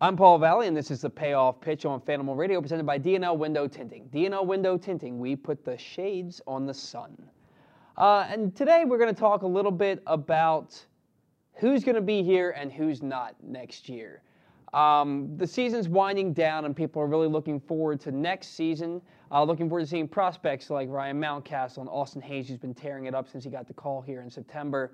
I'm Paul Valley, and this is the Payoff Pitch on Fanimal Radio presented by D&L Window Tinting. D&L Window Tinting, we put the shades on the sun. Uh, and today we're going to talk a little bit about who's going to be here and who's not next year. Um, the season's winding down, and people are really looking forward to next season. Uh, looking forward to seeing prospects like Ryan Mountcastle and Austin Hays, who's been tearing it up since he got the call here in September.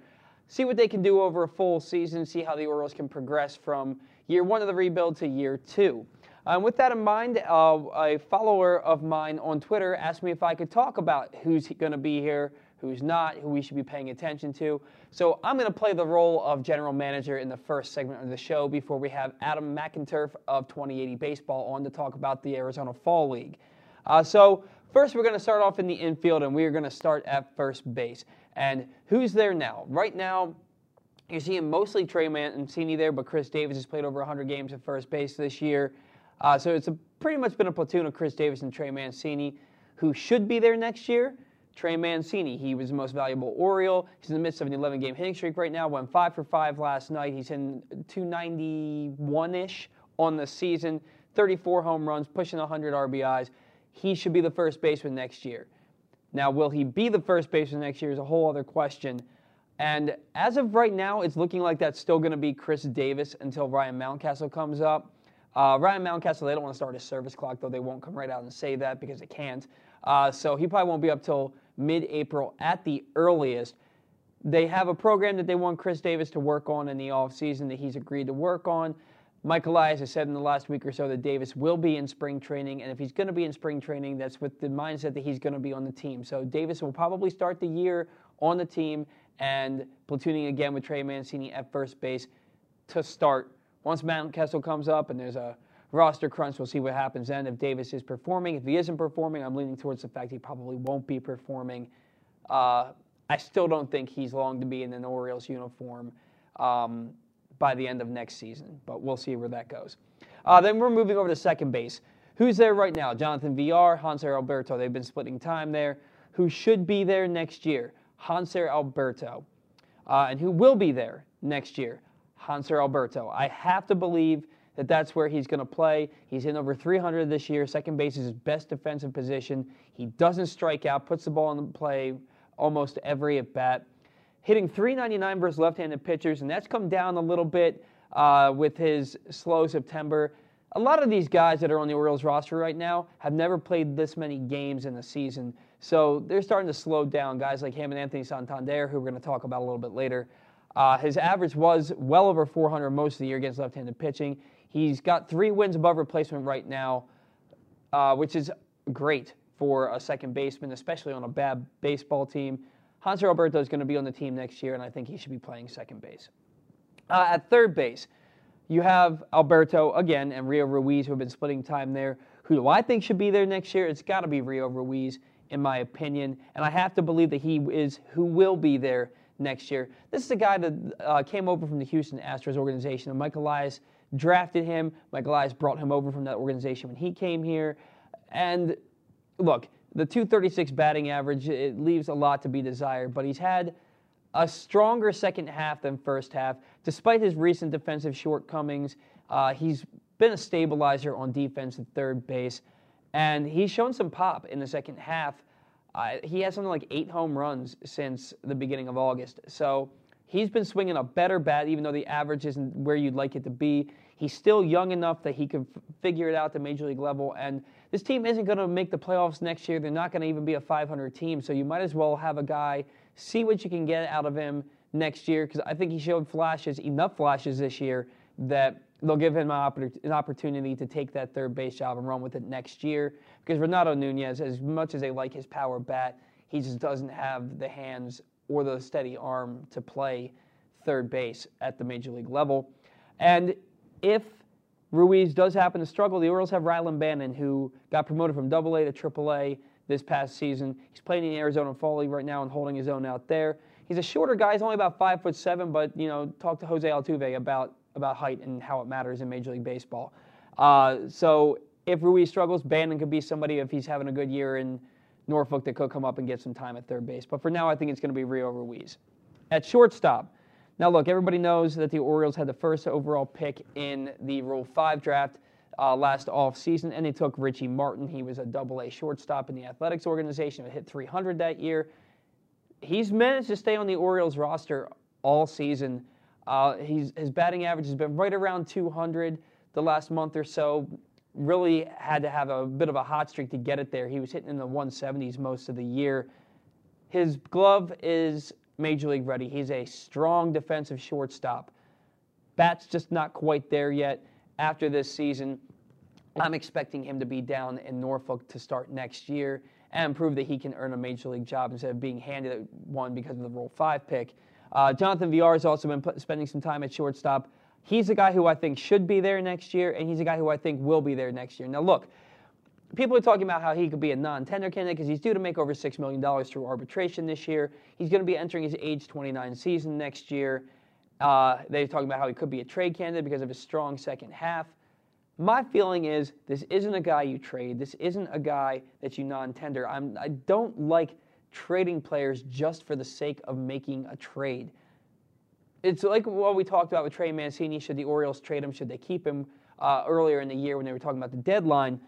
See what they can do over a full season, see how the Orioles can progress from year one of the rebuild to year two. Um, with that in mind, uh, a follower of mine on Twitter asked me if I could talk about who's going to be here, who's not, who we should be paying attention to. So I'm going to play the role of general manager in the first segment of the show before we have Adam McInturff of 2080 Baseball on to talk about the Arizona Fall League. Uh, so first, we're going to start off in the infield, and we are going to start at first base. And who's there now? Right now, you're seeing mostly Trey Mancini there, but Chris Davis has played over 100 games at first base this year. Uh, so it's a, pretty much been a platoon of Chris Davis and Trey Mancini, who should be there next year. Trey Mancini, he was the most valuable Oriole. He's in the midst of an 11 game hitting streak right now, went 5 for 5 last night. He's in 291 ish on the season, 34 home runs, pushing 100 RBIs. He should be the first baseman next year. Now, will he be the first baseman next year is a whole other question. And as of right now, it's looking like that's still going to be Chris Davis until Ryan Mountcastle comes up. Uh, Ryan Mountcastle, they don't want to start his service clock, though they won't come right out and say that because they can't. Uh, so he probably won't be up till mid April at the earliest. They have a program that they want Chris Davis to work on in the offseason that he's agreed to work on. Mike Elias has said in the last week or so that Davis will be in spring training, and if he's going to be in spring training, that's with the mindset that he's going to be on the team. So Davis will probably start the year on the team and platooning again with Trey Mancini at first base to start. Once Mountcastle comes up and there's a roster crunch, we'll see what happens then. If Davis is performing, if he isn't performing, I'm leaning towards the fact he probably won't be performing. Uh, I still don't think he's long to be in an Orioles uniform um, by the end of next season, but we'll see where that goes. Uh, then we're moving over to second base. Who's there right now? Jonathan Villar, Hanser Alberto. They've been splitting time there. Who should be there next year? Hanser Alberto. Uh, and who will be there next year? Hanser Alberto. I have to believe that that's where he's going to play. He's in over 300 this year. Second base is his best defensive position. He doesn't strike out, puts the ball in play almost every at bat. Hitting 399 versus left handed pitchers, and that's come down a little bit uh, with his slow September. A lot of these guys that are on the Orioles roster right now have never played this many games in the season. So they're starting to slow down. Guys like him and Anthony Santander, who we're going to talk about a little bit later. Uh, his average was well over 400 most of the year against left handed pitching. He's got three wins above replacement right now, uh, which is great for a second baseman, especially on a bad baseball team. Hanser Alberto is going to be on the team next year, and I think he should be playing second base. Uh, at third base, you have Alberto again and Rio Ruiz, who have been splitting time there. Who do I think should be there next year? It's got to be Rio Ruiz in my opinion. And I have to believe that he is who will be there next year. This is a guy that uh, came over from the Houston Astros organization, and Mike Elias drafted him. Michael Elias brought him over from that organization when he came here. And look, the 236 batting average, it leaves a lot to be desired, but he's had a stronger second half than first half. Despite his recent defensive shortcomings, uh, he's been a stabilizer on defense at third base. And he's shown some pop in the second half. Uh, he has something like eight home runs since the beginning of August. So he's been swinging a better bat, even though the average isn't where you'd like it to be. He's still young enough that he can f- figure it out at the major league level. And this team isn't going to make the playoffs next year. They're not going to even be a 500 team. So you might as well have a guy, see what you can get out of him next year, because I think he showed flashes, enough flashes this year, that they'll give him an opportunity to take that third base job and run with it next year. Because Renato Nunez, as much as they like his power bat, he just doesn't have the hands or the steady arm to play third base at the major league level. And if Ruiz does happen to struggle, the Orioles have Rylan Bannon, who got promoted from Double A to Triple A this past season. He's playing in the Arizona Fall League right now and holding his own out there. He's a shorter guy. He's only about five foot seven, but you know, talk to Jose Altuve about about height and how it matters in Major League Baseball. Uh, so if Ruiz struggles, Bannon could be somebody if he's having a good year in Norfolk that could come up and get some time at third base. But for now, I think it's going to be Rio Ruiz. At shortstop, Now, look, everybody knows that the Orioles had the first overall pick in the Rule 5 draft uh, last offseason, and they took Richie Martin. He was a double A shortstop in the athletics organization, hit 300 that year. He's managed to stay on the Orioles roster all season. Uh, his batting average has been right around 200 the last month or so. Really had to have a bit of a hot streak to get it there. He was hitting in the 170s most of the year. His glove is major league ready. He's a strong defensive shortstop. Bat's just not quite there yet. After this season, I'm expecting him to be down in Norfolk to start next year and prove that he can earn a major league job instead of being handed one because of the Rule 5 pick. Uh, Jonathan Villar has also been spending some time at shortstop. He's a guy who I think should be there next year, and he's a guy who I think will be there next year. Now, look, people are talking about how he could be a non-tender candidate because he's due to make over $6 million through arbitration this year. He's going to be entering his age 29 season next year. Uh, they're talking about how he could be a trade candidate because of his strong second half. My feeling is this isn't a guy you trade. This isn't a guy that you non-tender. I'm, I don't like trading players just for the sake of making a trade. It's like what we talked about with Trey Mancini. Should the Orioles trade him? Should they keep him? Uh, earlier in the year when they were talking about the deadline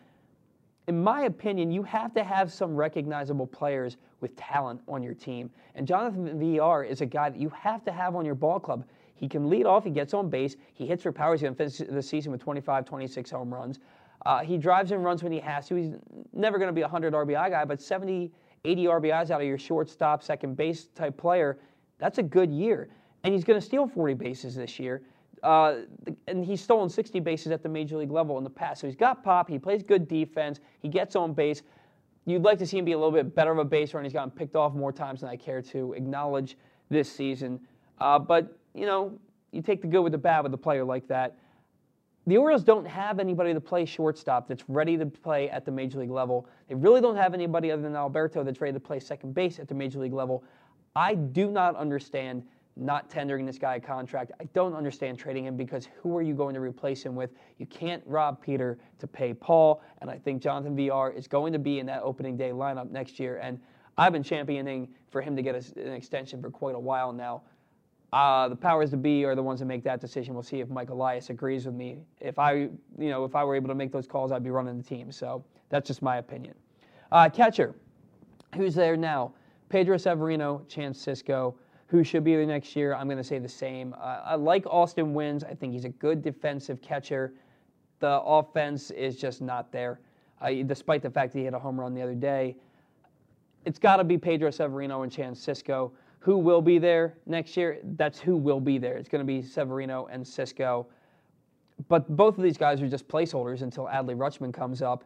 in my opinion, you have to have some recognizable players with talent on your team. And Jonathan Villar is a guy that you have to have on your ball club. He can lead off, he gets on base, he hits for power. He's going to finish the season with 25, 26 home runs. Uh, he drives and runs when he has to. He's never going to be a 100 RBI guy, but 70, 80 RBIs out of your shortstop, second base type player, that's a good year. And he's going to steal 40 bases this year. Uh, and he's stolen 60 bases at the major league level in the past. So he's got pop. He plays good defense. He gets on base. You'd like to see him be a little bit better of a base runner. He's gotten picked off more times than I care to acknowledge this season. Uh, but, you know, you take the good with the bad with a player like that. The Orioles don't have anybody to play shortstop that's ready to play at the major league level. They really don't have anybody other than Alberto that's ready to play second base at the major league level. I do not understand not tendering this guy a contract. I don't understand trading him because who are you going to replace him with? You can't rob Peter to pay Paul, and I think Jonathan Villar is going to be in that opening day lineup next year. And I've been championing for him to get an extension for quite a while now. Uh, the powers to be are the ones that make that decision. We'll see if Mike Elias agrees with me. If I, you know, if I were able to make those calls, I'd be running the team. So that's just my opinion. Uh, catcher, who's there now? Pedro Severino, Chance Sisco. who should be there next year. I'm going to say the same. Uh, I like Austin Wynns. I think he's a good defensive catcher. The offense is just not there, uh, despite the fact that he hit a home run the other day. It's got to be Pedro Severino and Chance Sisco. Who will be there next year? That's who will be there. It's going to be Severino and Sisco. But both of these guys are just placeholders until Adley Rutschman comes up,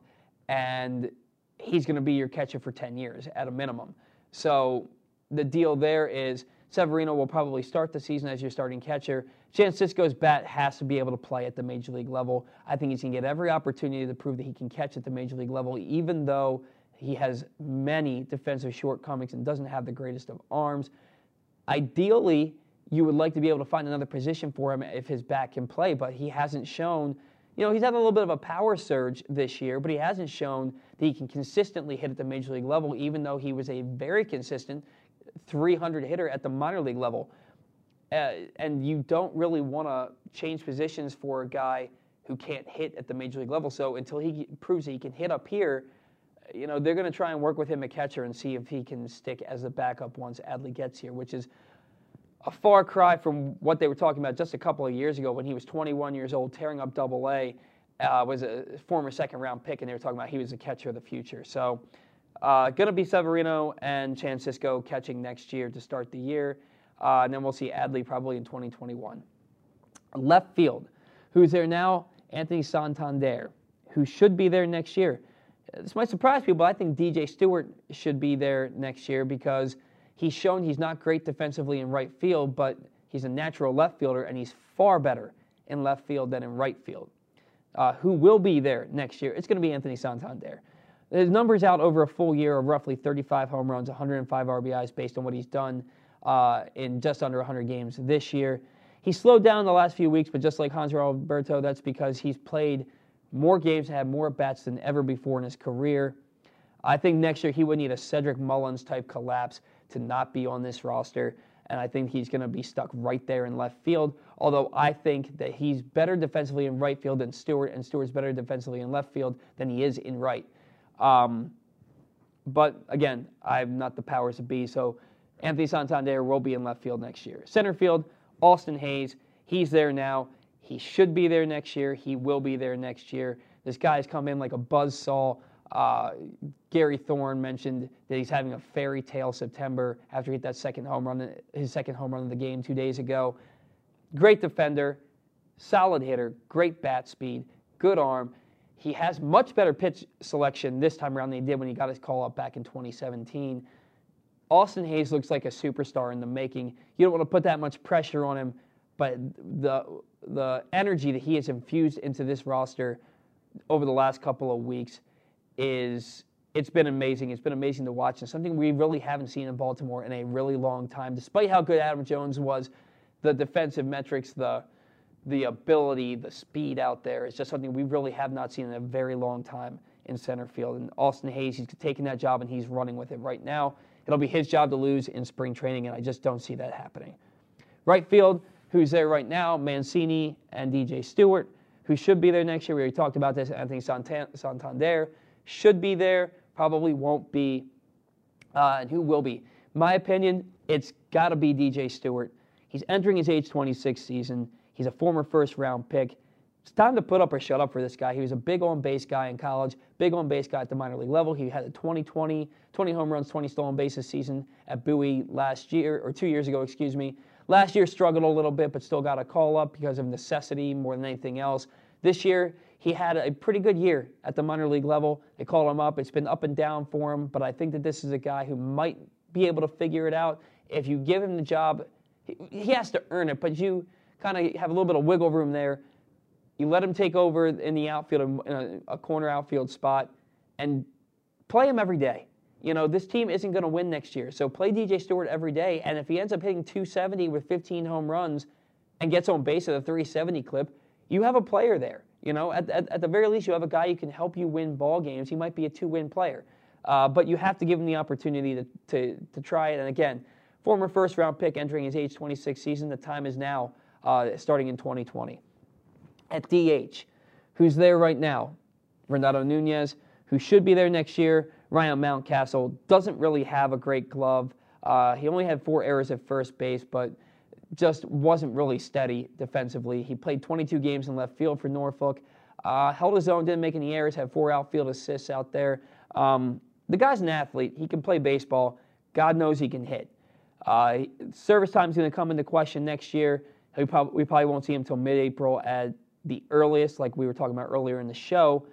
and he's going to be your catcher for 10 years at a minimum. So the deal there is Severino will probably start the season as your starting catcher. Chance Sisco's bat has to be able to play at the major league level. I think he's going to get every opportunity to prove that he can catch at the major league level, even though he has many defensive shortcomings and doesn't have the greatest of arms. Ideally, you would like to be able to find another position for him if his bat can play, but he hasn't shown. You know, he's had a little bit of a power surge this year, but he hasn't shown that he can consistently hit at the major league level, even though he was a very consistent 300 hitter at the minor league level. Uh, and you don't really want to change positions for a guy who can't hit at the major league level. So until he proves that he can hit up here, you know, they're going to try and work with him at catcher and see if he can stick as the backup once Adley gets here, which is a far cry from what they were talking about just a couple of years ago when he was 21 years old, tearing up double A, uh, was a former second round pick, and they were talking about he was a catcher of the future. So uh, going to be Severino and Chance Sisco catching next year to start the year. Uh, and then we'll see Adley probably in 2021. Left field, who's there now? Anthony Santander, who should be there next year. This might surprise people. I think DJ Stewart should be there next year because he's shown he's not great defensively in right field, but he's a natural left fielder and he's far better in left field than in right field. Uh, who will be there next year? It's going to be Anthony Santander. His numbers out over a full year of roughly 35 home runs, 105 RBIs based on what he's done uh, in just under 100 games this year. He slowed down the last few weeks, but just like Hanser Alberto, that's because he's played more games and had more bats than ever before in his career. I think next year he would need a Cedric Mullins type collapse to not be on this roster. and I think he's going to be stuck right there in left field. Although I think that he's better defensively in right field than Stewart, and Stewart's better defensively in left field than he is in right. Um, but again, I'm not the powers to be, so Anthony Santander will be in left field next year. Center field, Austin Hays. he's there now. He should be there next year. He will be there next year. This guy's come in like a buzz saw. Uh, Gary Thorne mentioned that he's having a fairy tale September after he hit that second home run, his second home run of the game two days ago. Great defender, solid hitter, great bat speed, good arm. He has much better pitch selection this time around than he did when he got his call up back in 2017. Austin Hays looks like a superstar in the making. You don't want to put that much pressure on him, but the the energy that he has infused into this roster over the last couple of weeks is it's been amazing. It's been amazing to watch, and something we really haven't seen in Baltimore in a really long time. Despite how good Adam Jones was, the defensive metrics, the the ability, the speed out there is just something we really have not seen in a very long time in center field. And Austin Hays, he's taking that job and he's running with it right now. It'll be his job to lose in spring training, and I just don't see that happening. Right field, who's there right now? Mancini and DJ Stewart, who should be there next year. We already talked about this. Anthony Santander should be there, probably won't be. Uh, and who will be? My opinion, it's got to be DJ Stewart. He's entering his age 26 season. He's a former first round pick. It's time to put up or shut up for this guy. He was a big on base guy in college, big on base guy at the minor league level. He had a 2020, 20 home runs, 20 stolen bases season at Bowie last year, or two years ago, excuse me. Last year struggled a little bit, but still got a call up because of necessity more than anything else. This year, he had a pretty good year at the minor league level. They called him up. It's been up and down for him, but I think that this is a guy who might be able to figure it out. If you give him the job, he has to earn it, but you kind of have a little bit of wiggle room there. You let him take over in the outfield, in a, a corner outfield spot, and play him every day. You know, this team isn't going to win next year. So play DJ Stewart every day. And if he ends up hitting 270 with 15 home runs and gets on base at a 370 clip, you have a player there. You know, at, at, at the very least, you have a guy who can help you win ball games. He might be a two win player. Uh, but you have to give him the opportunity to, to, to try it. And again, former first round pick entering his age 26 season. The time is now uh, starting in 2020. At DH, who's there right now? Renato Nunez, who should be there next year. Ryan Mountcastle doesn't really have a great glove. Uh, he only had four errors at first base, but just wasn't really steady defensively. He played 22 games in left field for Norfolk. Uh, held his own, didn't make any errors, had four outfield assists out there. Um, the guy's an athlete. He can play baseball. God knows he can hit. Uh, service time is going to come into question next year. We probably, we probably won't see him until mid April at the earliest, like we were talking about earlier in the show.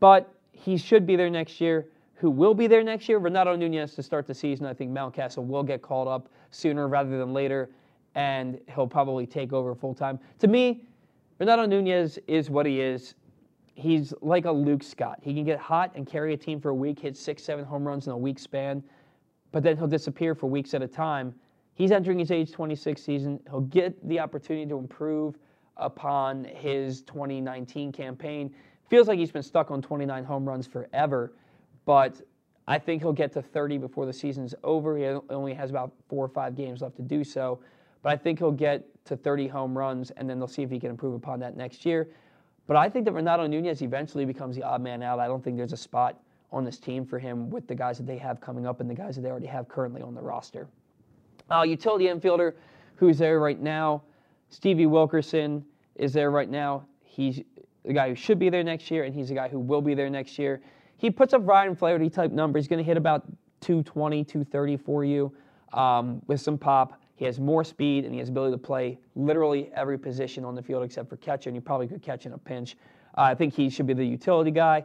But he should be there next year. Who will be there next year? Renato Nunez to start the season. I think Mountcastle will get called up sooner rather than later, and he'll probably take over full time. To me, Renato Nunez is what he is. He's like a Luke Scott. He can get hot and carry a team for a week, hit six, seven home runs in a week span, but then he'll disappear for weeks at a time. He's entering his age 26 season. He'll get the opportunity to improve upon his 2019 campaign. Feels like he's been stuck on 29 home runs forever, but I think he'll get to 30 before the season's over. He only has about four or five games left to do so, but I think he'll get to 30 home runs, and then they'll see if he can improve upon that next year. But I think that Renato Nunez eventually becomes the odd man out. I don't think there's a spot on this team for him with the guys that they have coming up and the guys that they already have currently on the roster. Uh, utility infielder who's there right now, Stevie Wilkerson is there right now. He's the guy who should be there next year, and he's the guy who will be there next year. He puts up Ryan Flaherty type numbers. He's going to hit about 220, 230 for you um, with some pop. He has more speed and he has ability to play literally every position on the field except for catcher, and you probably could catch in a pinch. Uh, I think he should be the utility guy.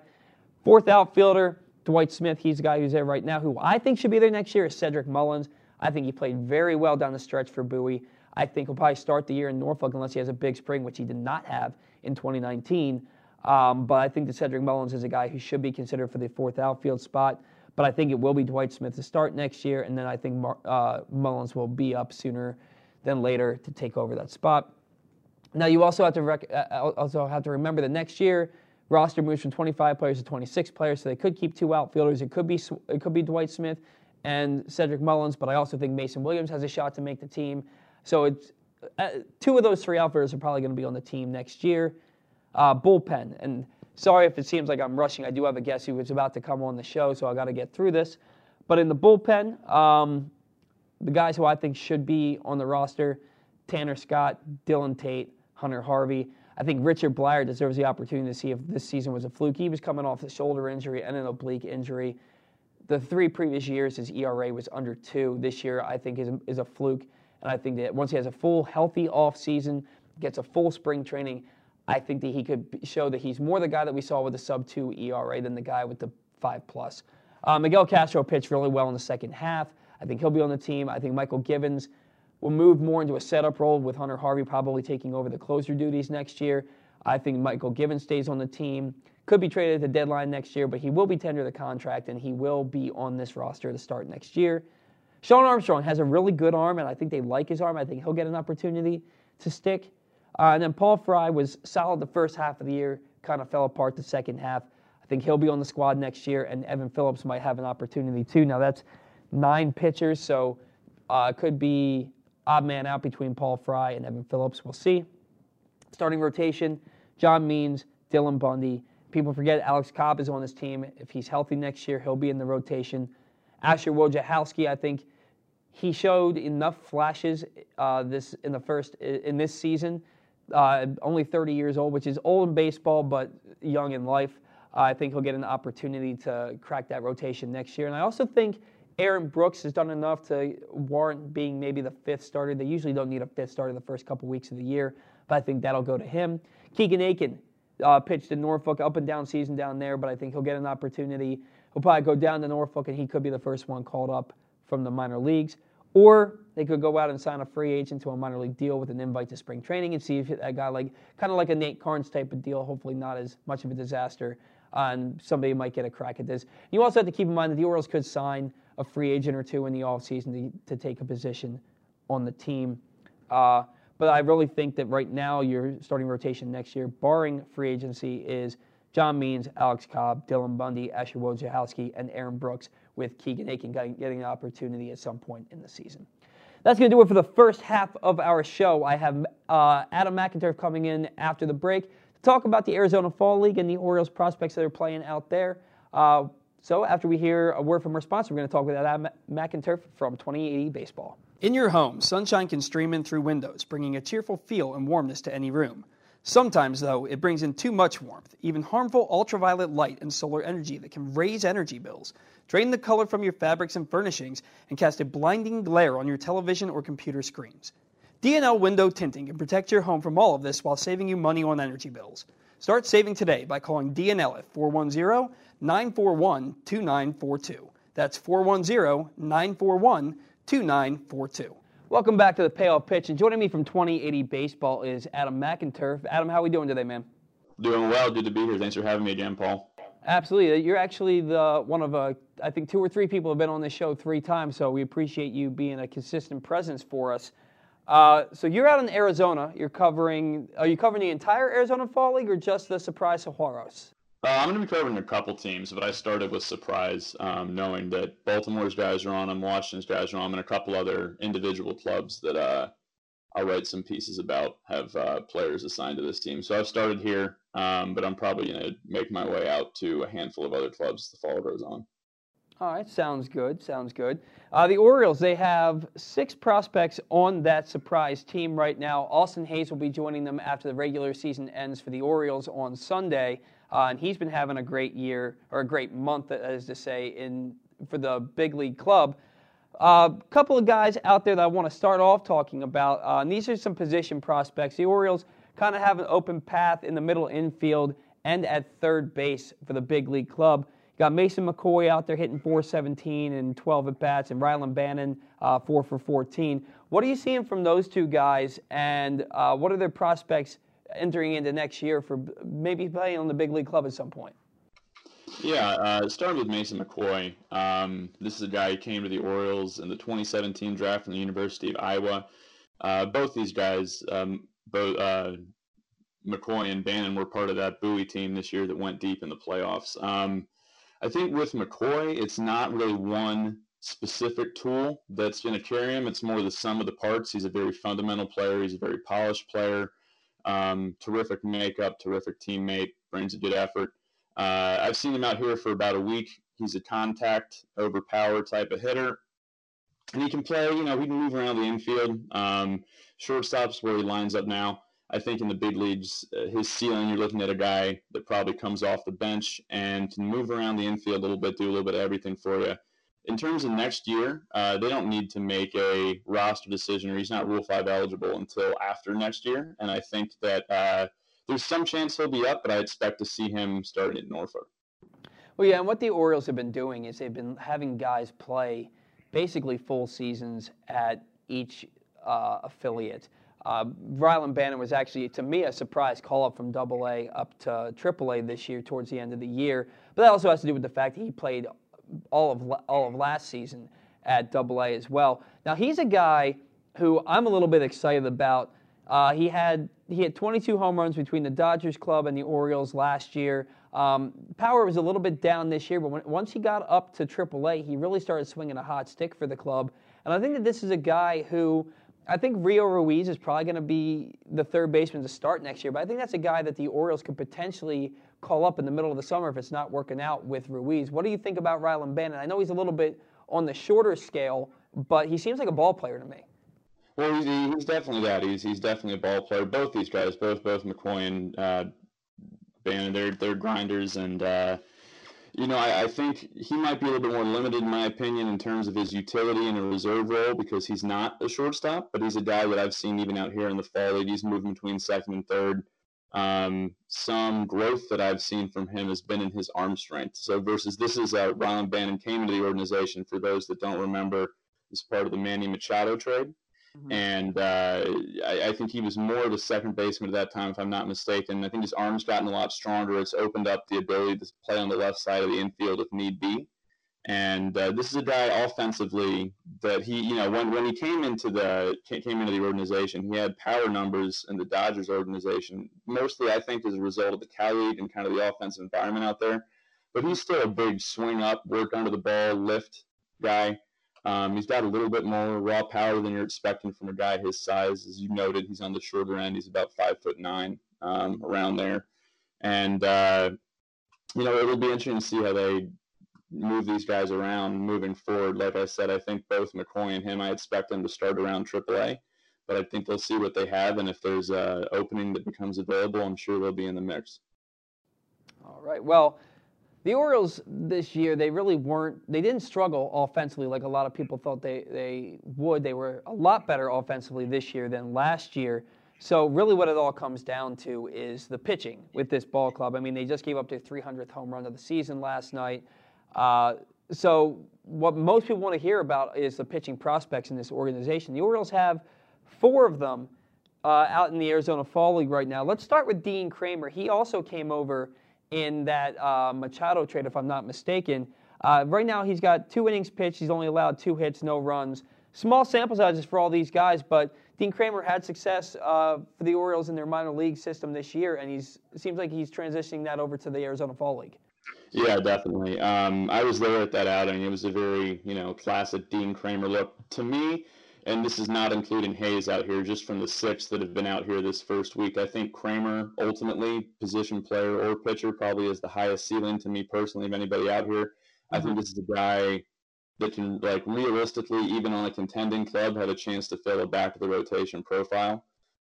Fourth outfielder, Dwight Smith. He's the guy who's there right now. Who I think should be there next year is Cedric Mullins. I think he played very well down the stretch for Bowie. I think he'll probably start the year in Norfolk unless he has a big spring, which he did not have in 2019. Um, but I think that Cedric Mullins is a guy who should be considered for the fourth outfield spot. But I think it will be Dwight Smith to start next year, and then I think Mar- uh, Mullins will be up sooner than later to take over that spot. Now you also have to rec- uh, uh also have to remember that next year roster moves from 25 players to 26 players, so they could keep two outfielders. It could be it could be Dwight Smith and Cedric Mullins, but I also think Mason Williams has a shot to make the team. So it's uh, two of those three outfielders are probably going to be on the team next year. Uh, bullpen, and sorry if it seems like I'm rushing. I do have a guest who is about to come on the show, so I got to get through this. But in the bullpen, um, the guys who I think should be on the roster: Tanner Scott, Dylan Tate, Hunter Harvey. I think Richard Bleier deserves the opportunity to see if this season was a fluke. He was coming off a shoulder injury and an oblique injury. The three previous years, his ERA was under two. This year, I think, is is a fluke. And I think that once he has a full, healthy off season, gets a full spring training, I think that he could show that he's more the guy that we saw with the sub two ERA than the guy with the five plus. Uh, Miguel Castro pitched really well in the second half. I think he'll be on the team. I think Michael Givens will move more into a setup role with Hunter Harvey probably taking over the closer duties next year. I think Michael Givens stays on the team. Could be traded at the deadline next year, but he will be tendered the contract and he will be on this roster to start next year. Shawn Armstrong has a really good arm, and I think they like his arm. I think he'll get an opportunity to stick. Uh, and then Paul Fry was solid the first half of the year, kind of fell apart the second half. I think he'll be on the squad next year, and Evan Phillips might have an opportunity too. Now that's nine pitchers, so uh, could be odd man out between Paul Fry and Evan Phillips. We'll see. Starting rotation: John Means, Dylan Bundy. People forget Alex Cobb is on this team. If he's healthy next year, he'll be in the rotation. Asher Wojciechowski, I think he showed enough flashes uh, this in the first in this season. Uh, only 30 years old, which is old in baseball but young in life. Uh, I think he'll get an opportunity to crack that rotation next year. And I also think Aaron Brooks has done enough to warrant being maybe the fifth starter. They usually don't need a fifth starter the first couple weeks of the year, but I think that'll go to him. Keegan Akin uh, pitched in Norfolk, up and down season down there, but I think he'll get an opportunity. He'll probably go down to Norfolk, and he could be the first one called up from the minor leagues. Or they could go out and sign a free agent to a minor league deal with an invite to spring training and see if that guy like kind of like a Nate Karns type of deal. Hopefully not as much of a disaster, and somebody might get a crack at this. You also have to keep in mind that the Orioles could sign a free agent or two in the offseason to, to take a position on the team. Uh, but I really think that right now your starting rotation next year, barring free agency, is John Means, Alex Cobb, Dylan Bundy, Asher Wojciechowski, and Aaron Brooks, with Keegan Akin getting an opportunity at some point in the season. That's going to do it for the first half of our show. I have uh, Adam McIntyre coming in after the break to talk about the Arizona Fall League and the Orioles prospects that are playing out there. Uh, so after we hear a word from our sponsor, we're going to talk with Adam McIntyre from 2080 Baseball. In your home, sunshine can stream in through windows, bringing a cheerful feel and warmness to any room. Sometimes, though, it brings in too much warmth, even harmful ultraviolet light and solar energy that can raise energy bills, drain the color from your fabrics and furnishings, and cast a blinding glare on your television or computer screens. D&L Window Tinting can protect your home from all of this while saving you money on energy bills. Start saving today by calling D&L at 410 941 2942. That's 410 941 2942. Welcome back to the Payoff Pitch. And joining me from 2080 Baseball is Adam McInturff. Adam, how are we doing today, man? Doing well. Good to be here. Thanks for having me again, Paul. Absolutely. You're actually the one of uh, I think two or three people have been on this show three times, so we appreciate you being a consistent presence for us. Uh, so you're out in Arizona. You're covering. Are you covering the entire Arizona Fall League or just the Surprise Saguaros? Uh, I'm going to be covering a couple teams, but I started with Surprise, um, knowing that Baltimore's guys are on them, Washington's guys are on them, and a couple other individual clubs that uh, I'll write some pieces about have uh, players assigned to this team. So I've started here, um, but I'm probably going to make my way out to a handful of other clubs the fall goes on. All right, sounds good. Sounds good. Uh, the Orioles, they have six prospects on that surprise team right now. Austin Hays will be joining them after the regular season ends for the Orioles on Sunday. Uh, and he's been having a great year, or a great month, as to say, in for the big league club. A uh, couple of guys out there that I want to start off talking about. Uh, and these are some position prospects. The Orioles kind of have an open path in the middle infield and at third base for the big league club. You got Mason McCoy out there hitting 417 and 12 at bats, and Rylan Bannon uh, 4 for 14. What are you seeing from those two guys, and uh, what are their prospects entering into next year for maybe playing on the big league club at some point? Yeah, uh, starting with Mason McCoy. Um, this is a guy who came to the Orioles in the 2017 draft from the University of Iowa. Uh, both these guys, um, both uh, McCoy and Bannon, were part of that Bowie team this year that went deep in the playoffs. Um, I think with McCoy, it's not really one specific tool that's going to carry him. It's more the sum of the parts. He's a very fundamental player. He's a very polished player. Um, terrific makeup, terrific teammate, brings a good effort. Uh, I've seen him out here for about a week. He's a contact over power type of hitter. And he can play, you know, he can move around the infield. Um, shortstop's where he lines up now. I think in the big leagues, uh, his ceiling, you're looking at a guy that probably comes off the bench and can move around the infield a little bit, do a little bit of everything for you. In terms of next year, uh, they don't need to make a roster decision, or he's not Rule 5 eligible until after next year. And I think that uh, there's some chance he'll be up, but I expect to see him starting at Norfolk. Well, yeah, and what the Orioles have been doing is they've been having guys play basically full seasons at each uh, affiliate. Uh, Rylan Bannon was actually, to me, a surprise call up from Double A up to Triple A this year towards the end of the year. But that also has to do with the fact that he played all of all of last season at Double A as well. Now he's a guy who I'm a little bit excited about. Uh, he had he had 22 home runs between the Dodgers club and the Orioles last year. Um, power was a little bit down this year, but when, once he got up to AAA, he really started swinging a hot stick for the club. And I think that this is a guy who I think Rio Ruiz is probably going to be the third baseman to start next year, but I think that's a guy that the Orioles could potentially call up in the middle of the summer if it's not working out with Ruiz. What do you think about Rylan Bannon? I know he's a little bit on the shorter scale, but he seems like a ball player to me. Well, he's, he's definitely that. He's he's definitely a ball player. Both these guys, both both McCoy and uh, Bannon, they're they're grinders, and uh, you know, I, I, think he might be a little bit more limited, in my opinion, in terms of his utility in a reserve role because he's not a shortstop, but he's a guy that I've seen even out here in the fall league. He's moving between second and third. Um, some growth that I've seen from him has been in his arm strength. So versus this is uh, Rylan Bannon came into the organization. For those that don't remember, as part of the Manny Machado trade. Mm-hmm. And uh, I, I, think he was more of a second baseman at that time, if I'm not mistaken. I think his arm's gotten a lot stronger. It's opened up the ability to play on the left side of the infield if need be. And uh, this is a guy offensively that he, you know, when, when he came into the came into the organization, he had power numbers in the Dodgers organization. Mostly, I think, as a result of the Cal League and kind of the offensive environment out there. But he's still a big swing up, work under the ball, lift guy. Um, he's got a little bit more raw power than you're expecting from a guy his size. As you noted, he's on the shorter end. He's about five foot nine, um, around there. And uh, you know, it'll be interesting to see how they move these guys around moving forward. Like I said, I think both McCoy and him, I expect them to start around AAA, but I think they'll see what they have, and if there's an opening that becomes available, I'm sure they'll be in the mix. All right. Well, the Orioles this year, they really weren't, they didn't struggle offensively like a lot of people thought they, they would. They were a lot better offensively this year than last year. So, really, what it all comes down to is the pitching with this ball club. I mean, they just gave up their 300th home run of the season last night. Uh, so, what most people want to hear about is the pitching prospects in this organization. The Orioles have four of them uh, out in the Arizona Fall League right now. Let's start with Dean Kremer. He also came over in that uh, Machado trade, if I'm not mistaken. Uh, right now, he's got two innings pitched. He's only allowed two hits, no runs. Small sample sizes for all these guys, but Dean Kremer had success uh, for the Orioles in their minor league system this year, and it seems like he's transitioning that over to the Arizona Fall League. Yeah, definitely. Um, I was there at that outing. It was a very, you know, classic Dean Kremer look. To me, and this is not including Hays out here, just from the six that have been out here this first week. I think Kremer, ultimately, position player or pitcher, probably is the highest ceiling to me personally of anybody out here. I think mm-hmm. this is a guy that can, like, realistically, even on a contending club, have a chance to fill a back of the rotation profile.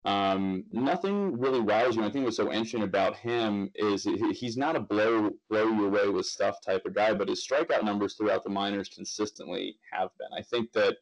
Um, nothing really wows you. I think what's so interesting about him is he's not a blow blow you away with stuff type of guy, but his strikeout numbers throughout the minors consistently have been. I think that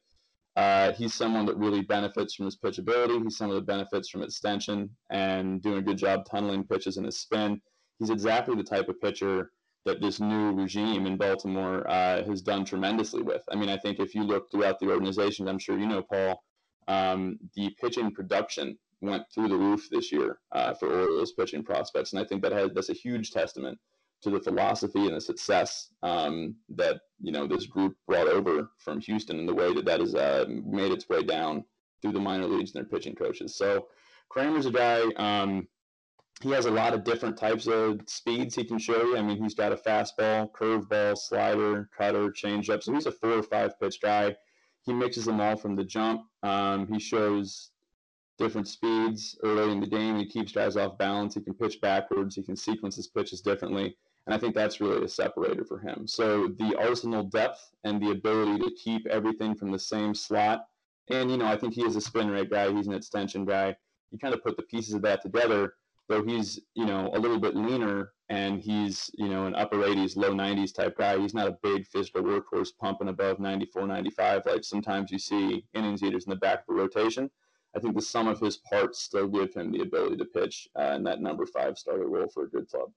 uh, he's someone that really benefits from his pitchability. He's someone that benefits from extension and doing a good job tunneling pitches in his spin. He's exactly the type of pitcher that this new regime in Baltimore uh, has done tremendously with. I mean, I think if you look throughout the organization, I'm sure you know, Paul, um, the pitching production went through the roof this year uh, for Orioles pitching prospects, and I think that has that's a huge testament to the philosophy and the success um, that you know this group brought over from Houston and the way that that has uh, made its way down through the minor leagues and their pitching coaches. So Kremer's a guy. Um, he has a lot of different types of speeds he can show you. I mean, he's got a fastball, curveball, slider, cutter, changeup. So he's a four or five pitch guy. He mixes them all from the jump. Um, he shows different speeds early in the game. He keeps guys off balance. He can pitch backwards. He can sequence his pitches differently. And I think that's really a separator for him. So the arsenal depth and the ability to keep everything from the same slot. And, you know, I think he is a spin rate guy. He's an extension guy. You kind of put the pieces of that together though he's you know a little bit leaner and he's you know an upper 80s low 90s type guy he's not a big physical workhorse pumping above 94 95 like sometimes you see innings eaters in the back of the rotation i think the sum of his parts still give him the ability to pitch uh, in that number five starter role for a good club.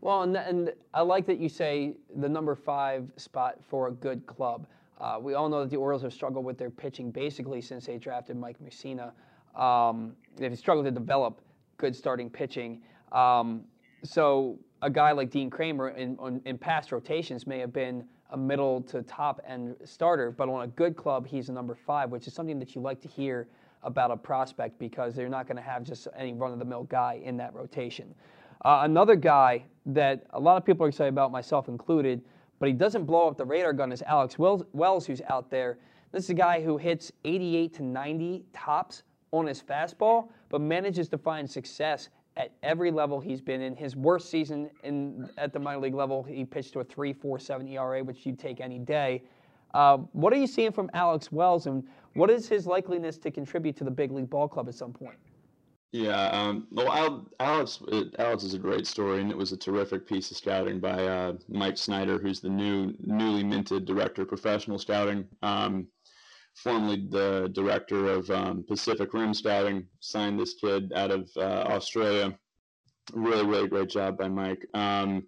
Well and, and i like that you say the number five spot for a good club. Uh, we all know that the orioles have struggled with their pitching basically since they drafted mike mussina. Um, they've struggled to develop good starting pitching. Um, so a guy like Dean Kremer in, in past rotations may have been a middle to top end starter, but on a good club, he's a number five, which is something that you like to hear about a prospect because they're not going to have just any run of the mill guy in that rotation. Uh, another guy that a lot of people are excited about, myself included, but he doesn't blow up the radar gun is Alex Wells, who's out there. This is a guy who hits 88 to 90 tops on his fastball, but manages to find success at every level he's been in. His worst season in at the minor league level, he pitched to a 3.47 ERA, which you'd take any day. Uh, what are you seeing from Alex Wells, and what is his likeliness to contribute to the big league ball club at some point? Yeah, um, well, Alex, Alex is a great story, and it was a terrific piece of scouting by uh, Mike Snyder, who's the new, newly minted director of professional scouting. Um, formerly the director of um, Pacific Rim Scouting, signed this kid out of uh, Australia. Really, really great job by Mike. Um,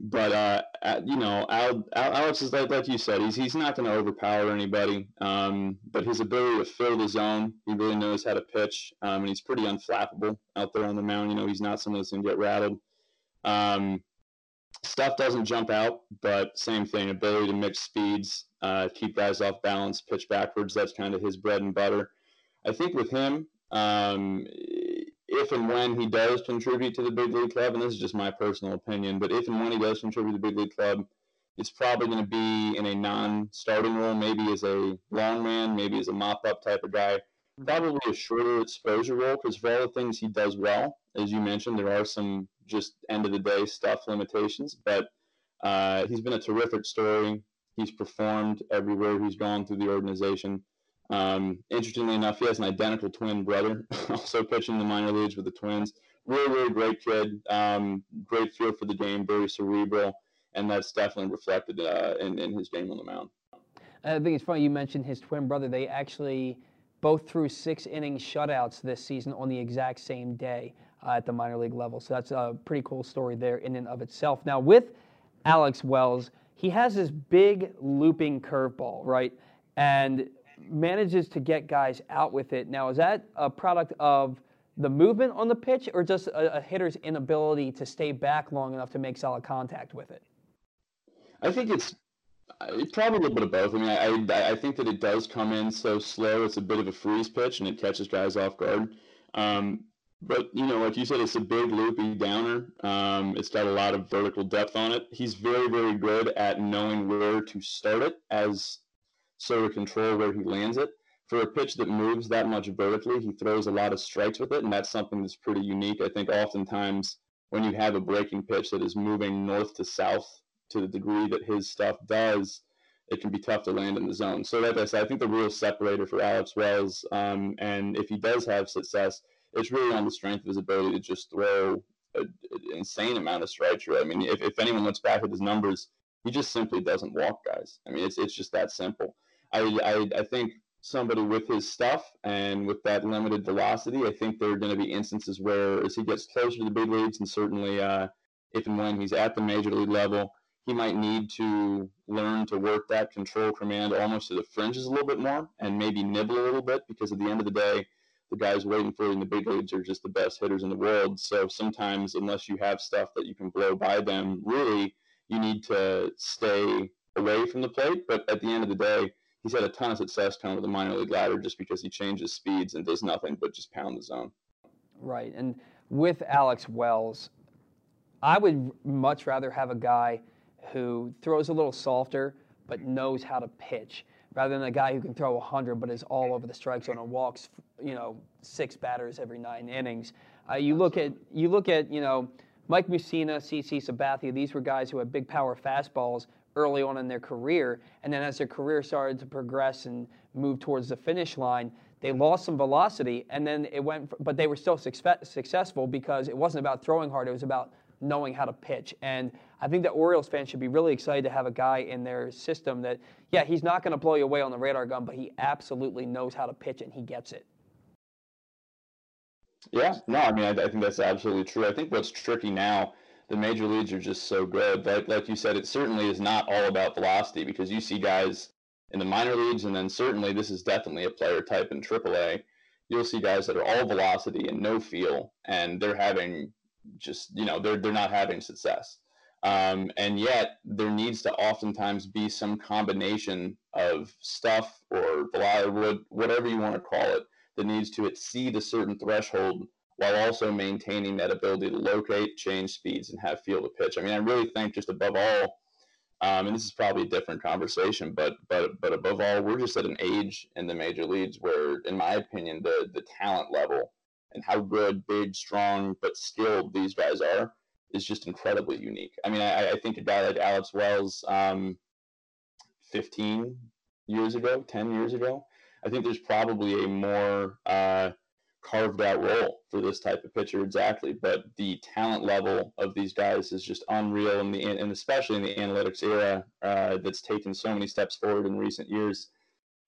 but uh, you know, Al, Al, Alex is like, like you said, he's he's not going to overpower anybody. Um, but his ability to fill the zone, he really knows how to pitch, um, and he's pretty unflappable out there on the mound. You know, he's not someone that's going to get rattled. Um, stuff doesn't jump out, but same thing, ability to mix speeds, uh, keep guys off balance, pitch backwards. That's kind of his bread and butter. I think with him, um, if and when he does contribute to the big league club, and this is just my personal opinion, but if and when he does contribute to the big league club, it's probably going to be in a non-starting role, maybe as a long man, maybe as a mop-up type of guy. Probably a shorter exposure role because for all the things he does well, as you mentioned, there are some just end of the day stuff limitations, but uh, he's been a terrific story. He's performed everywhere he's gone through the organization. Um, interestingly enough, he has an identical twin brother, also pitching in the minor leagues with the Twins. Really, really great kid. Um, great feel for the game, very cerebral, and that's definitely reflected uh, in, in his game on the mound. I think it's funny you mentioned his twin brother. They actually both threw six inning shutouts this season on the exact same day uh, at the minor league level. So that's a pretty cool story there in and of itself. Now, with Alex Wells, he has this big looping curveball, right? And manages to get guys out with it. Now, is that a product of the movement on the pitch or just a, a hitter's inability to stay back long enough to make solid contact with it? I think it's probably a little bit of both. I mean, I, I think that it does come in so slow. It's a bit of a freeze pitch, and it catches guys off guard. Um, but you know, like you said, it's a big loopy downer. Um, it's got a lot of vertical depth on it. He's very, very good at knowing where to start it, as so to control where he lands it. For a pitch that moves that much vertically, he throws a lot of strikes with it, and that's something that's pretty unique. I think oftentimes when you have a breaking pitch that is moving north to south to the degree that his stuff does, it can be tough to land in the zone. So, like I said, I think the real separator for Alex Wells, um, and if he does have success, it's really on the strength of his ability to just throw an insane amount of strikes through. I mean, if, if anyone looks back at his numbers, he just simply doesn't walk guys. I mean, it's it's just that simple. I I, I think somebody with his stuff and with that limited velocity, I think there are going to be instances where as he gets closer to the big leagues, and certainly uh, if and when he's at the major league level, he might need to learn to work that control command almost to the fringes a little bit more and maybe nibble a little bit because at the end of the day, the guys waiting for you in the big leagues are just the best hitters in the world. So sometimes, unless you have stuff that you can blow by them, really, you need to stay away from the plate. But at the end of the day, he's had a ton of success coming with the minor league ladder just because he changes speeds and does nothing but just pound the zone. Right. And with Alex Wells, I would much rather have a guy who throws a little softer but knows how to pitch rather than a guy who can throw 100 but is all over the strike zone and walks, you know, six batters every nine innings. Uh, you look at you look at you know Mike Mussina, CC Sabathia. These were guys who had big power fastballs early on in their career, and then as their career started to progress and move towards the finish line, they lost some velocity, and then it went. But they were still successful because it wasn't about throwing hard; it was about knowing how to pitch. And I think the Orioles fans should be really excited to have a guy in their system that, yeah, he's not going to blow you away on the radar gun, but he absolutely knows how to pitch and he gets it. Yeah, no, I mean, I, I think that's absolutely true. I think what's tricky now, the major leagues are just so good. Like, like you said, it certainly is not all about velocity because you see guys in the minor leagues, and then certainly this is definitely a player type in AAA. You'll see guys that are all velocity and no feel, and they're having just you know they're they're not having success. Um, and yet there needs to oftentimes be some combination of stuff or velocity, whatever you want to call it that needs to exceed a certain threshold while also maintaining that ability to locate, change speeds, and have feel to pitch. I mean, I really think just above all, um, and this is probably a different conversation, but but but above all, we're just at an age in the major leagues where, in my opinion, the the talent level and how good, big, strong, but skilled these guys are is just incredibly unique. I mean, I, I think a guy like Alex Wells, um, 15 years ago, 10 years ago, I think there's probably a more uh, carved out role for this type of pitcher exactly. But the talent level of these guys is just unreal, and the and especially in the analytics era uh, that's taken so many steps forward in recent years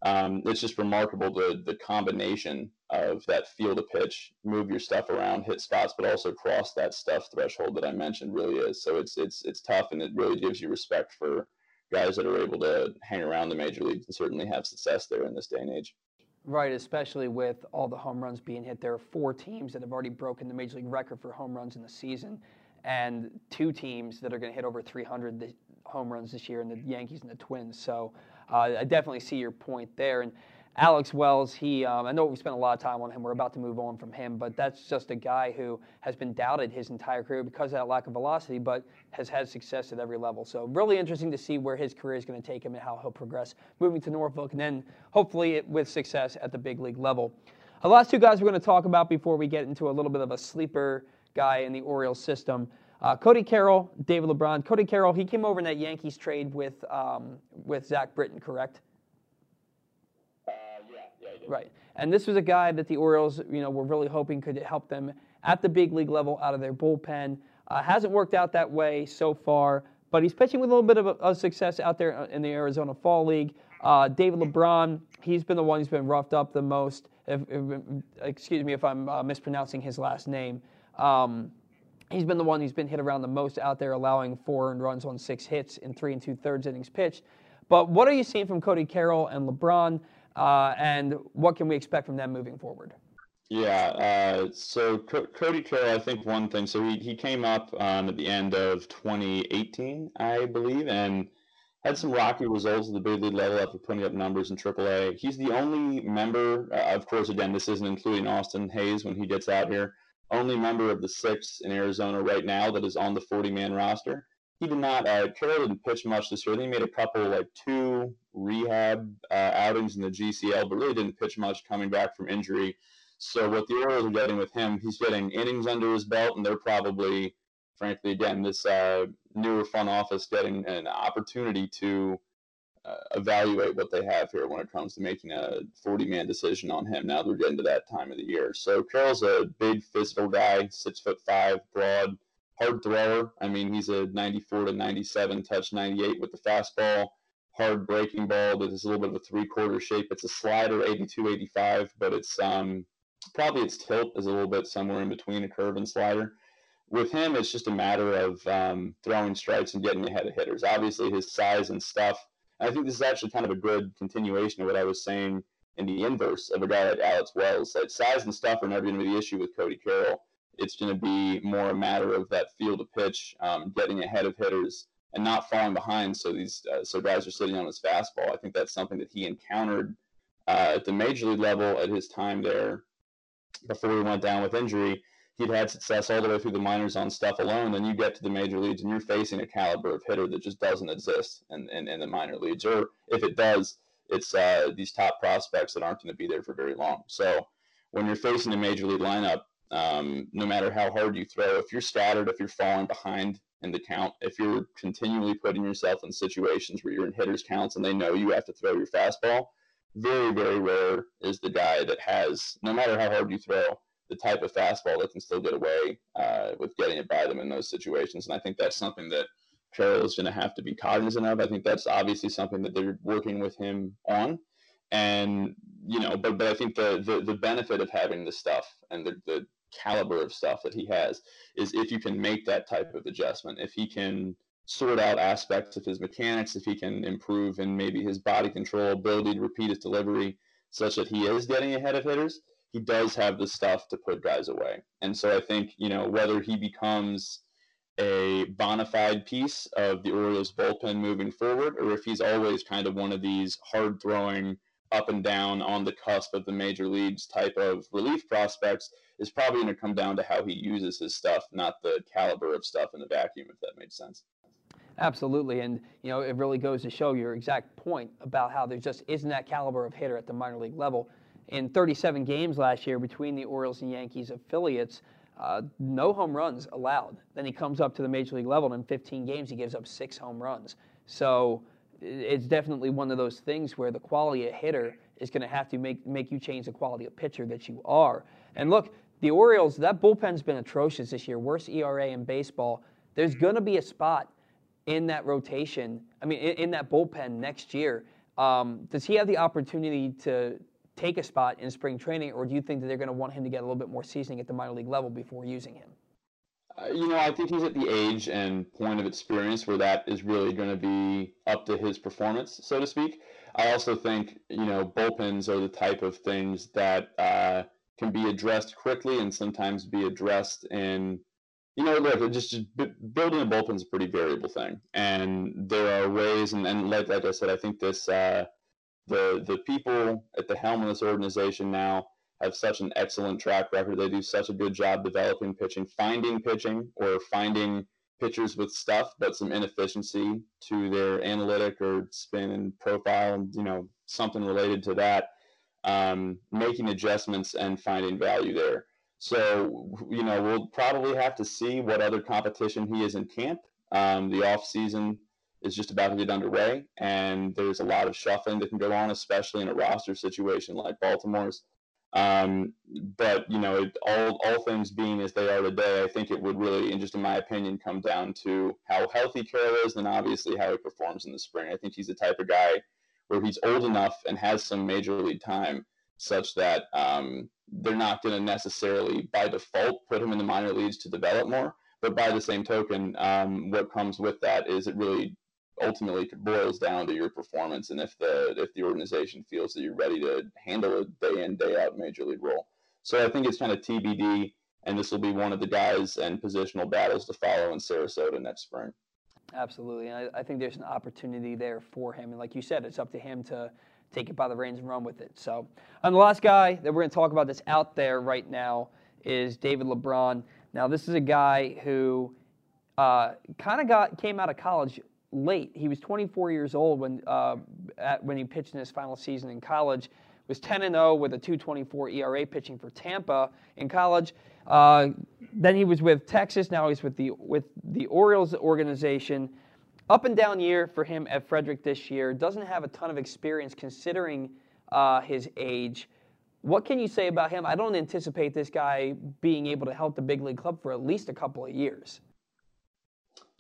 um, it's just remarkable the the combination of that field of pitch, move your stuff around, hit spots, but also cross that stuff threshold that I mentioned really is. So it's it's it's tough, and it really gives you respect for guys that are able to hang around the major leagues and certainly have success there in this day and age. Right, especially with all the home runs being hit. There are four teams that have already broken the major league record for home runs in the season, and two teams that are going to hit over 300 home runs this year, and the Yankees and the Twins. So uh, I definitely see your point there. And Alex Wells, he, um, I know we spent a lot of time on him. We're about to move on from him, but that's just a guy who has been doubted his entire career because of that lack of velocity, but has had success at every level. So really interesting to see where his career is going to take him and how he'll progress moving to Norfolk, and then hopefully with success at the big league level. The last two guys we're going to talk about before we get into a little bit of a sleeper guy in the Orioles system. Uh, Cody Carroll, David Lebron. Cody Carroll, he came over in that Yankees trade with um, with Zach Britton, correct? Uh, Right, and this was a guy that the Orioles, you know, were really hoping could help them at the big league level out of their bullpen. Uh, hasn't worked out that way so far, but he's pitching with a little bit of, a, success out there in the Arizona Fall League. Uh, David Lebron, he's been the one who's been roughed up the most. If, if, excuse me if I'm uh, mispronouncing his last name. Um, He's been the one who's been hit around the most out there, allowing four and runs on six hits in three and two thirds innings pitched. But what are you seeing from Cody Carroll and Lebron, uh, and what can we expect from them moving forward? Yeah, uh, so Co- Cody Carroll, I think one thing. So he, he came up um, at the end of 2018, I believe, and had some rocky results at the big league level after putting up numbers in AAA. He's the only member, uh, of course, again, this isn't including Austin Hays when he gets out here, only member of the six in Arizona right now that is on the 40 man roster. He did not, uh, Carroll didn't pitch much this year. He made a couple, like two rehab uh, outings in the GCL, but really didn't pitch much coming back from injury. So, what the Orioles are getting with him, he's getting innings under his belt, and they're probably, frankly, again, this uh, newer front office getting an opportunity to uh, evaluate what they have here when it comes to making a 40 man decision on him now that we're getting to that time of the year. So Carroll's a big physical guy, six foot five, broad, hard thrower. I mean, he's a 94 to 97, touch 98 with the fastball, hard breaking ball that is a little bit of a three quarter shape. It's a slider 82 85, but it's um, probably its tilt is a little bit somewhere in between a curve and slider with him, it's just a matter of um, throwing strikes and getting ahead of hitters. Obviously, his size and stuff I think this is actually kind of a good continuation of what I was saying in the inverse of a guy like Alex Wells. That size and stuff are never going to be the issue with Cody Carroll. It's going to be more a matter of that field of pitch, um, getting ahead of hitters, and not falling behind. So these uh, so guys are sitting on his fastball. I think that's something that he encountered uh, at the major league level at his time there before he went down with injury he'd had success all the way through the minors on stuff alone. Then you get to the major leagues and you're facing a caliber of hitter that just doesn't exist in, in, in the minor leagues. Or if it does, it's uh, these top prospects that aren't going to be there for very long. So when you're facing a major league lineup, um, no matter how hard you throw, if you're scattered, if you're falling behind in the count, if you're continually putting yourself in situations where you're in hitters counts and they know you have to throw your fastball, very, very rare is the guy that has, no matter how hard you throw, the type of fastball that can still get away uh, with getting it by them in those situations. And I think that's something that Carroll is going to have to be cognizant of. I think that's obviously something that they're working with him on. And, you know, but, but I think the, the, the benefit of having the stuff and the, the caliber of stuff that he has is if you can make that type of adjustment, if he can sort out aspects of his mechanics, if he can improve in maybe his body control, ability to repeat his delivery, such that he is getting ahead of hitters, he does have the stuff to put guys away. And so I think, you know, whether he becomes a bona fide piece of the Orioles bullpen moving forward, or if he's always kind of one of these hard throwing, up and down on the cusp of the major leagues type of relief prospects, is probably going to come down to how he uses his stuff, not the caliber of stuff in the vacuum, if that makes sense. Absolutely, and you know it really goes to show your exact point about how there just isn't that caliber of hitter at the minor league level in 37 games last year between the Orioles and Yankees affiliates, uh, no home runs allowed. Then he comes up to the major league level, and in 15 games, he gives up six home runs. So it's definitely one of those things where the quality of hitter is going to have to make, make you change the quality of pitcher that you are. And look, the Orioles, that bullpen's been atrocious this year, worst ERA in baseball. There's going to be a spot in that rotation, I mean, in, in that bullpen next year. Um, does he have the opportunity to take a spot in spring training, or do you think that they're going to want him to get a little bit more seasoning at the minor league level before using him? Uh, you know, I think he's at the age and point of experience where that is really going to be up to his performance, so to speak. I also think, you know, bullpens are the type of things that uh, can be addressed quickly and sometimes be addressed in, you know, look, just, just building a bullpen is a pretty variable thing. And there are ways, and, and like, like I said, I think this, uh, the the people at the helm of this organization now have such an excellent track record. They do such a good job developing pitching, finding pitching, or finding pitchers with stuff, but some inefficiency to their analytic or spin and profile, you know something related to that. Um, making adjustments and finding value there. So you know we'll probably have to see what other competition he is in camp. Um, the off season is just about to get underway, and there's a lot of shuffling that can go on, especially in a roster situation like Baltimore's. Um, but you know, it, all all things being as they are today, I think it would really, and just in my opinion, come down to how healthy Carroll is, and obviously how he performs in the spring. I think he's the type of guy where he's old enough and has some major league time, such that um, they're not going to necessarily by default put him in the minor leagues to develop more. But by the same token, um, what comes with that is it really ultimately boils down to your performance and if the if the organization feels that you're ready to handle a day in day out major league role. So I think it's kind of TBD, and this will be one of the guys and positional battles to follow in Sarasota next spring. Absolutely, I, I think there's an opportunity there for him, and like you said, it's up to him to take it by the reins and run with it. So, and the last guy that we're going to talk about that's out there right now is David Lebron. Now, this is a guy who uh, kind of got came out of college late. He was 24 years old when uh, at, when he pitched in his final season in college. Was 10 and 0 with a 2.24 ERA, pitching for Tampa in college. Uh, then he was with Texas. Now he's with the with the Orioles organization. Up and down year for him at Frederick this year. Doesn't have a ton of experience considering uh, his age. What can you say about him? I don't anticipate this guy being able to help the big league club for at least a couple of years.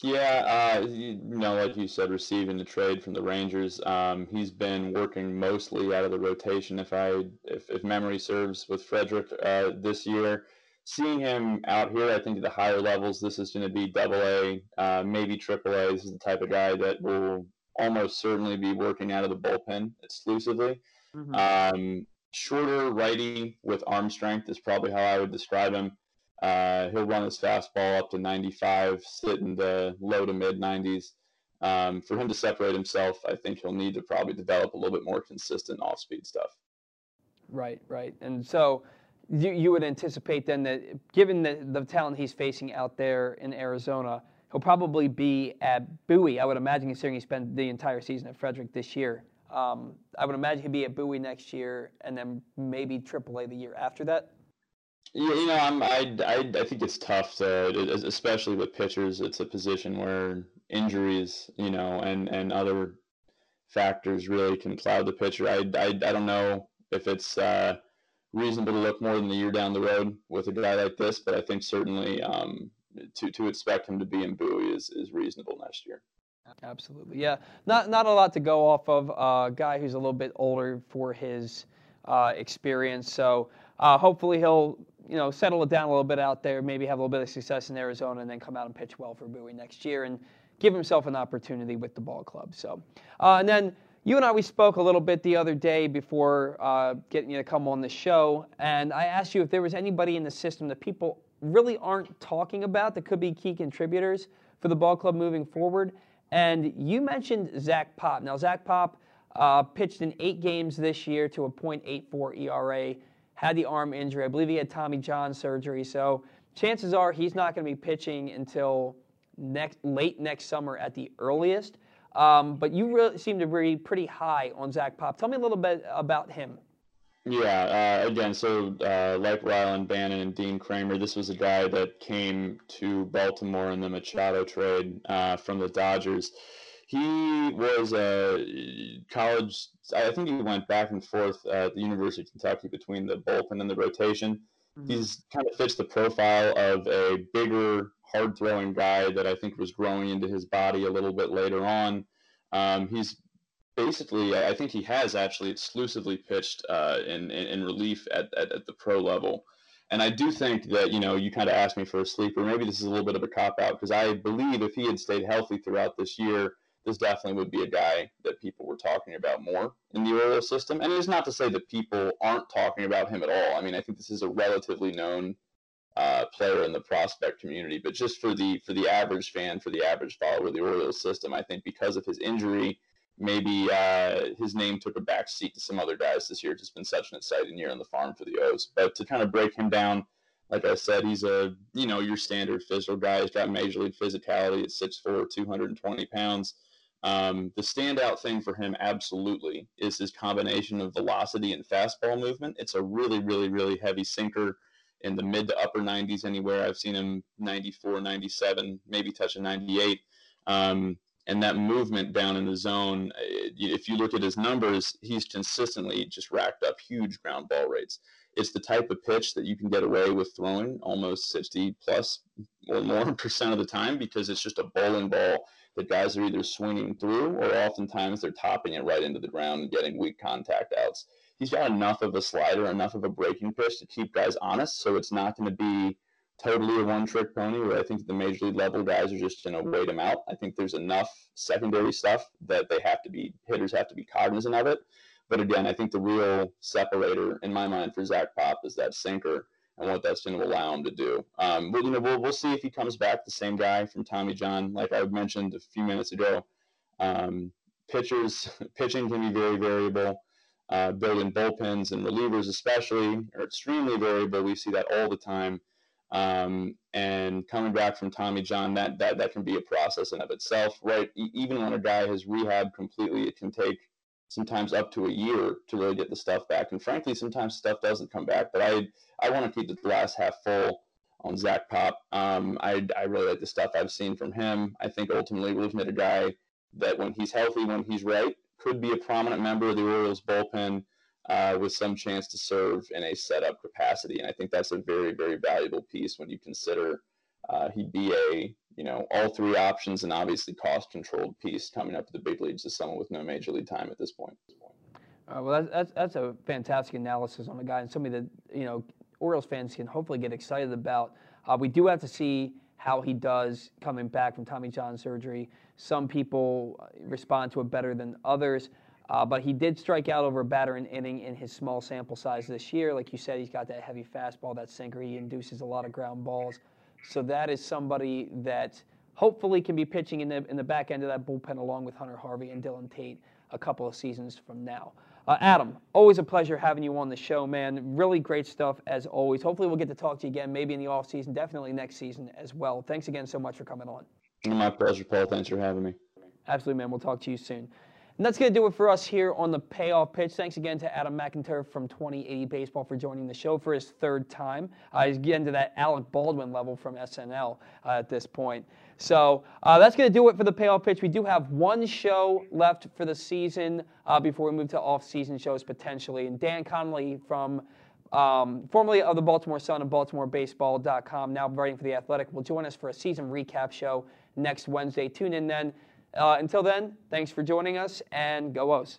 Yeah, uh, you, know, like you said, receiving the trade from the Rangers, um, he's been working mostly out of the rotation. If I, if, if memory serves, with Frederick uh, this year, seeing him out here, I think at the higher levels, this is going to be Double A, uh, maybe Triple A. This is the type of guy that will almost certainly be working out of the bullpen exclusively. Mm-hmm. Um, shorter righty with arm strength is probably how I would describe him. Uh, he'll run his fastball up to 95, sit in the low to mid 90s. Um, for him to separate himself, I think he'll need to probably develop a little bit more consistent off speed stuff. Right, right. And so you, you would anticipate then that given the, the talent he's facing out there in Arizona, he'll probably be at Bowie. I would imagine, considering he spent the entire season at Frederick this year. Um, I would imagine he'd be at Bowie next year, and then maybe AAA the year after that. Yeah, you know, I'm, I, I, I think it's tough to, especially with pitchers. It's a position where injuries, you know, and, and other factors really can cloud the pitcher. I, I, I don't know if it's uh, reasonable to look more than a year down the road with a guy like this, but I think certainly um, to, to expect him to be in Bowie is, is reasonable next year. Absolutely, yeah. Not not a lot to go off of. A uh, guy who's a little bit older for his uh, experience, so uh, hopefully he'll you know settle it down a little bit out there. Maybe have a little bit of success in Arizona, and then come out and pitch well for Bowie next year, and give himself an opportunity with the ball club. So, uh, and then you and I, we spoke a little bit the other day before uh, getting you to come on the show, and I asked you if there was anybody in the system that people really aren't talking about that could be key contributors for the ball club moving forward. And you mentioned Zach Pop. Now, Zach Pop uh, pitched in eight games this year to a .84 ERA, had the arm injury. I believe he had Tommy John surgery. So chances are he's not going to be pitching until next late next summer at the earliest. Um, but you really seem to be pretty high on Zach Pop. Tell me a little bit about him. Yeah, uh, again, so uh, like Rylan Bannon and Dean Kremer, this was a guy that came to Baltimore in the Machado trade uh, from the Dodgers. He was a college, I think he went back and forth at the University of Kentucky between the bullpen and the rotation. Mm-hmm. He's kind of fits the profile of a bigger, hard throwing guy that I think was growing into his body a little bit later on. Um, he's basically, I think he has actually exclusively pitched uh, in, in, in relief at, at, at the pro level. And I do think that, you know, you kind of asked me for a sleeper. Maybe this is a little bit of a cop out because I believe if he had stayed healthy throughout this year, this definitely would be a guy that people were talking about more in the Orioles system. And it's not to say that people aren't talking about him at all. I mean, I think this is a relatively known uh, player in the prospect community. But just for the for the average fan, for the average follower of the Orioles system, I think because of his injury maybe uh, his name took a back seat to some other guys this year. It's just been such an exciting year on the farm for the O's. But to kind of break him down, like I said, he's a you know your standard physical guy. He's got major league physicality at 6'4", 220 pounds. Um, the standout thing for him, absolutely, is his combination of velocity and fastball movement. It's a really, really, really heavy sinker in the mid to upper 90s anywhere. I've seen him 94, 97, maybe touching 98. Um, and that movement down in the zone, eh, if you look at his numbers, he's consistently just racked up huge ground ball rates. It's the type of pitch that you can get away with throwing almost 60 plus or more percent of the time because it's just a bowling ball that guys are either swinging through or oftentimes they're topping it right into the ground and getting weak contact outs. He's got enough of a slider, enough of a breaking pitch to keep guys honest, so it's not going to be totally a one trick pony where I think the major league level guys are just going to wait him out. I think there's enough secondary stuff that they have to be, hitters have to be cognizant of it. But again, I think the real separator in my mind for Zach Pop is that sinker and what that's going to allow him to do. Um, but, you know, we'll, we'll see if he comes back the same guy from Tommy John, like I mentioned a few minutes ago. Um, pitchers, pitching can be very variable. Uh, building bullpens and relievers, especially, are extremely variable. We see that all the time. Um, and coming back from Tommy John, that, that, that can be a process in of itself, right? E- even when a guy has rehab completely, it can take sometimes up to a year to really get the stuff back. And frankly, sometimes stuff doesn't come back. But I, I want to keep the glass half full on Zach Pop. Um, I, I really like the stuff I've seen from him. I think ultimately we're looking a guy that when he's healthy, when he's right, could be a prominent member of the Orioles bullpen uh, with some chance to serve in a setup capacity. And I think that's a very, very valuable piece when you consider uh, he'd be a, you know, all three options and obviously cost controlled piece coming up to the big leagues as someone with no major league time at this point. Uh, well, that's, that's, that's a fantastic analysis on the guy and somebody that, you know, Orioles fans can hopefully get excited about. Uh, we do have to see how he does coming back from Tommy John surgery. Some people respond to it better than others. Uh, but he did strike out over a batter an inning in his small sample size this year. Like you said, he's got that heavy fastball, that sinker. He induces a lot of ground balls. So that is somebody that hopefully can be pitching in the, in the back end of that bullpen along with Hunter Harvey and Dylan Tate a couple of seasons from now. Uh, Adam, always a pleasure having you on the show, man. Really great stuff as always. Hopefully, we'll get to talk to you again, maybe in the off season, definitely next season as well. Thanks again so much for coming on. My pleasure, Paul. Thanks for having me. Absolutely, man. We'll talk to you soon. And that's going to do it for us here on the payoff pitch. Thanks again to Adam McInturff from 2080 Baseball for joining the show for his third time. Uh, he's getting to that Alec Baldwin level from SNL uh, at this point. So uh, that's going to do it for the payoff pitch. We do have one show left for the season uh, before we move to off-season shows potentially. And Dan Connolly from um, formerly of the Baltimore Sun and BaltimoreBaseball.com, now writing for The Athletic, will join us for a season recap show next Wednesday. Tune in then. Uh, until then, thanks for joining us and go O's.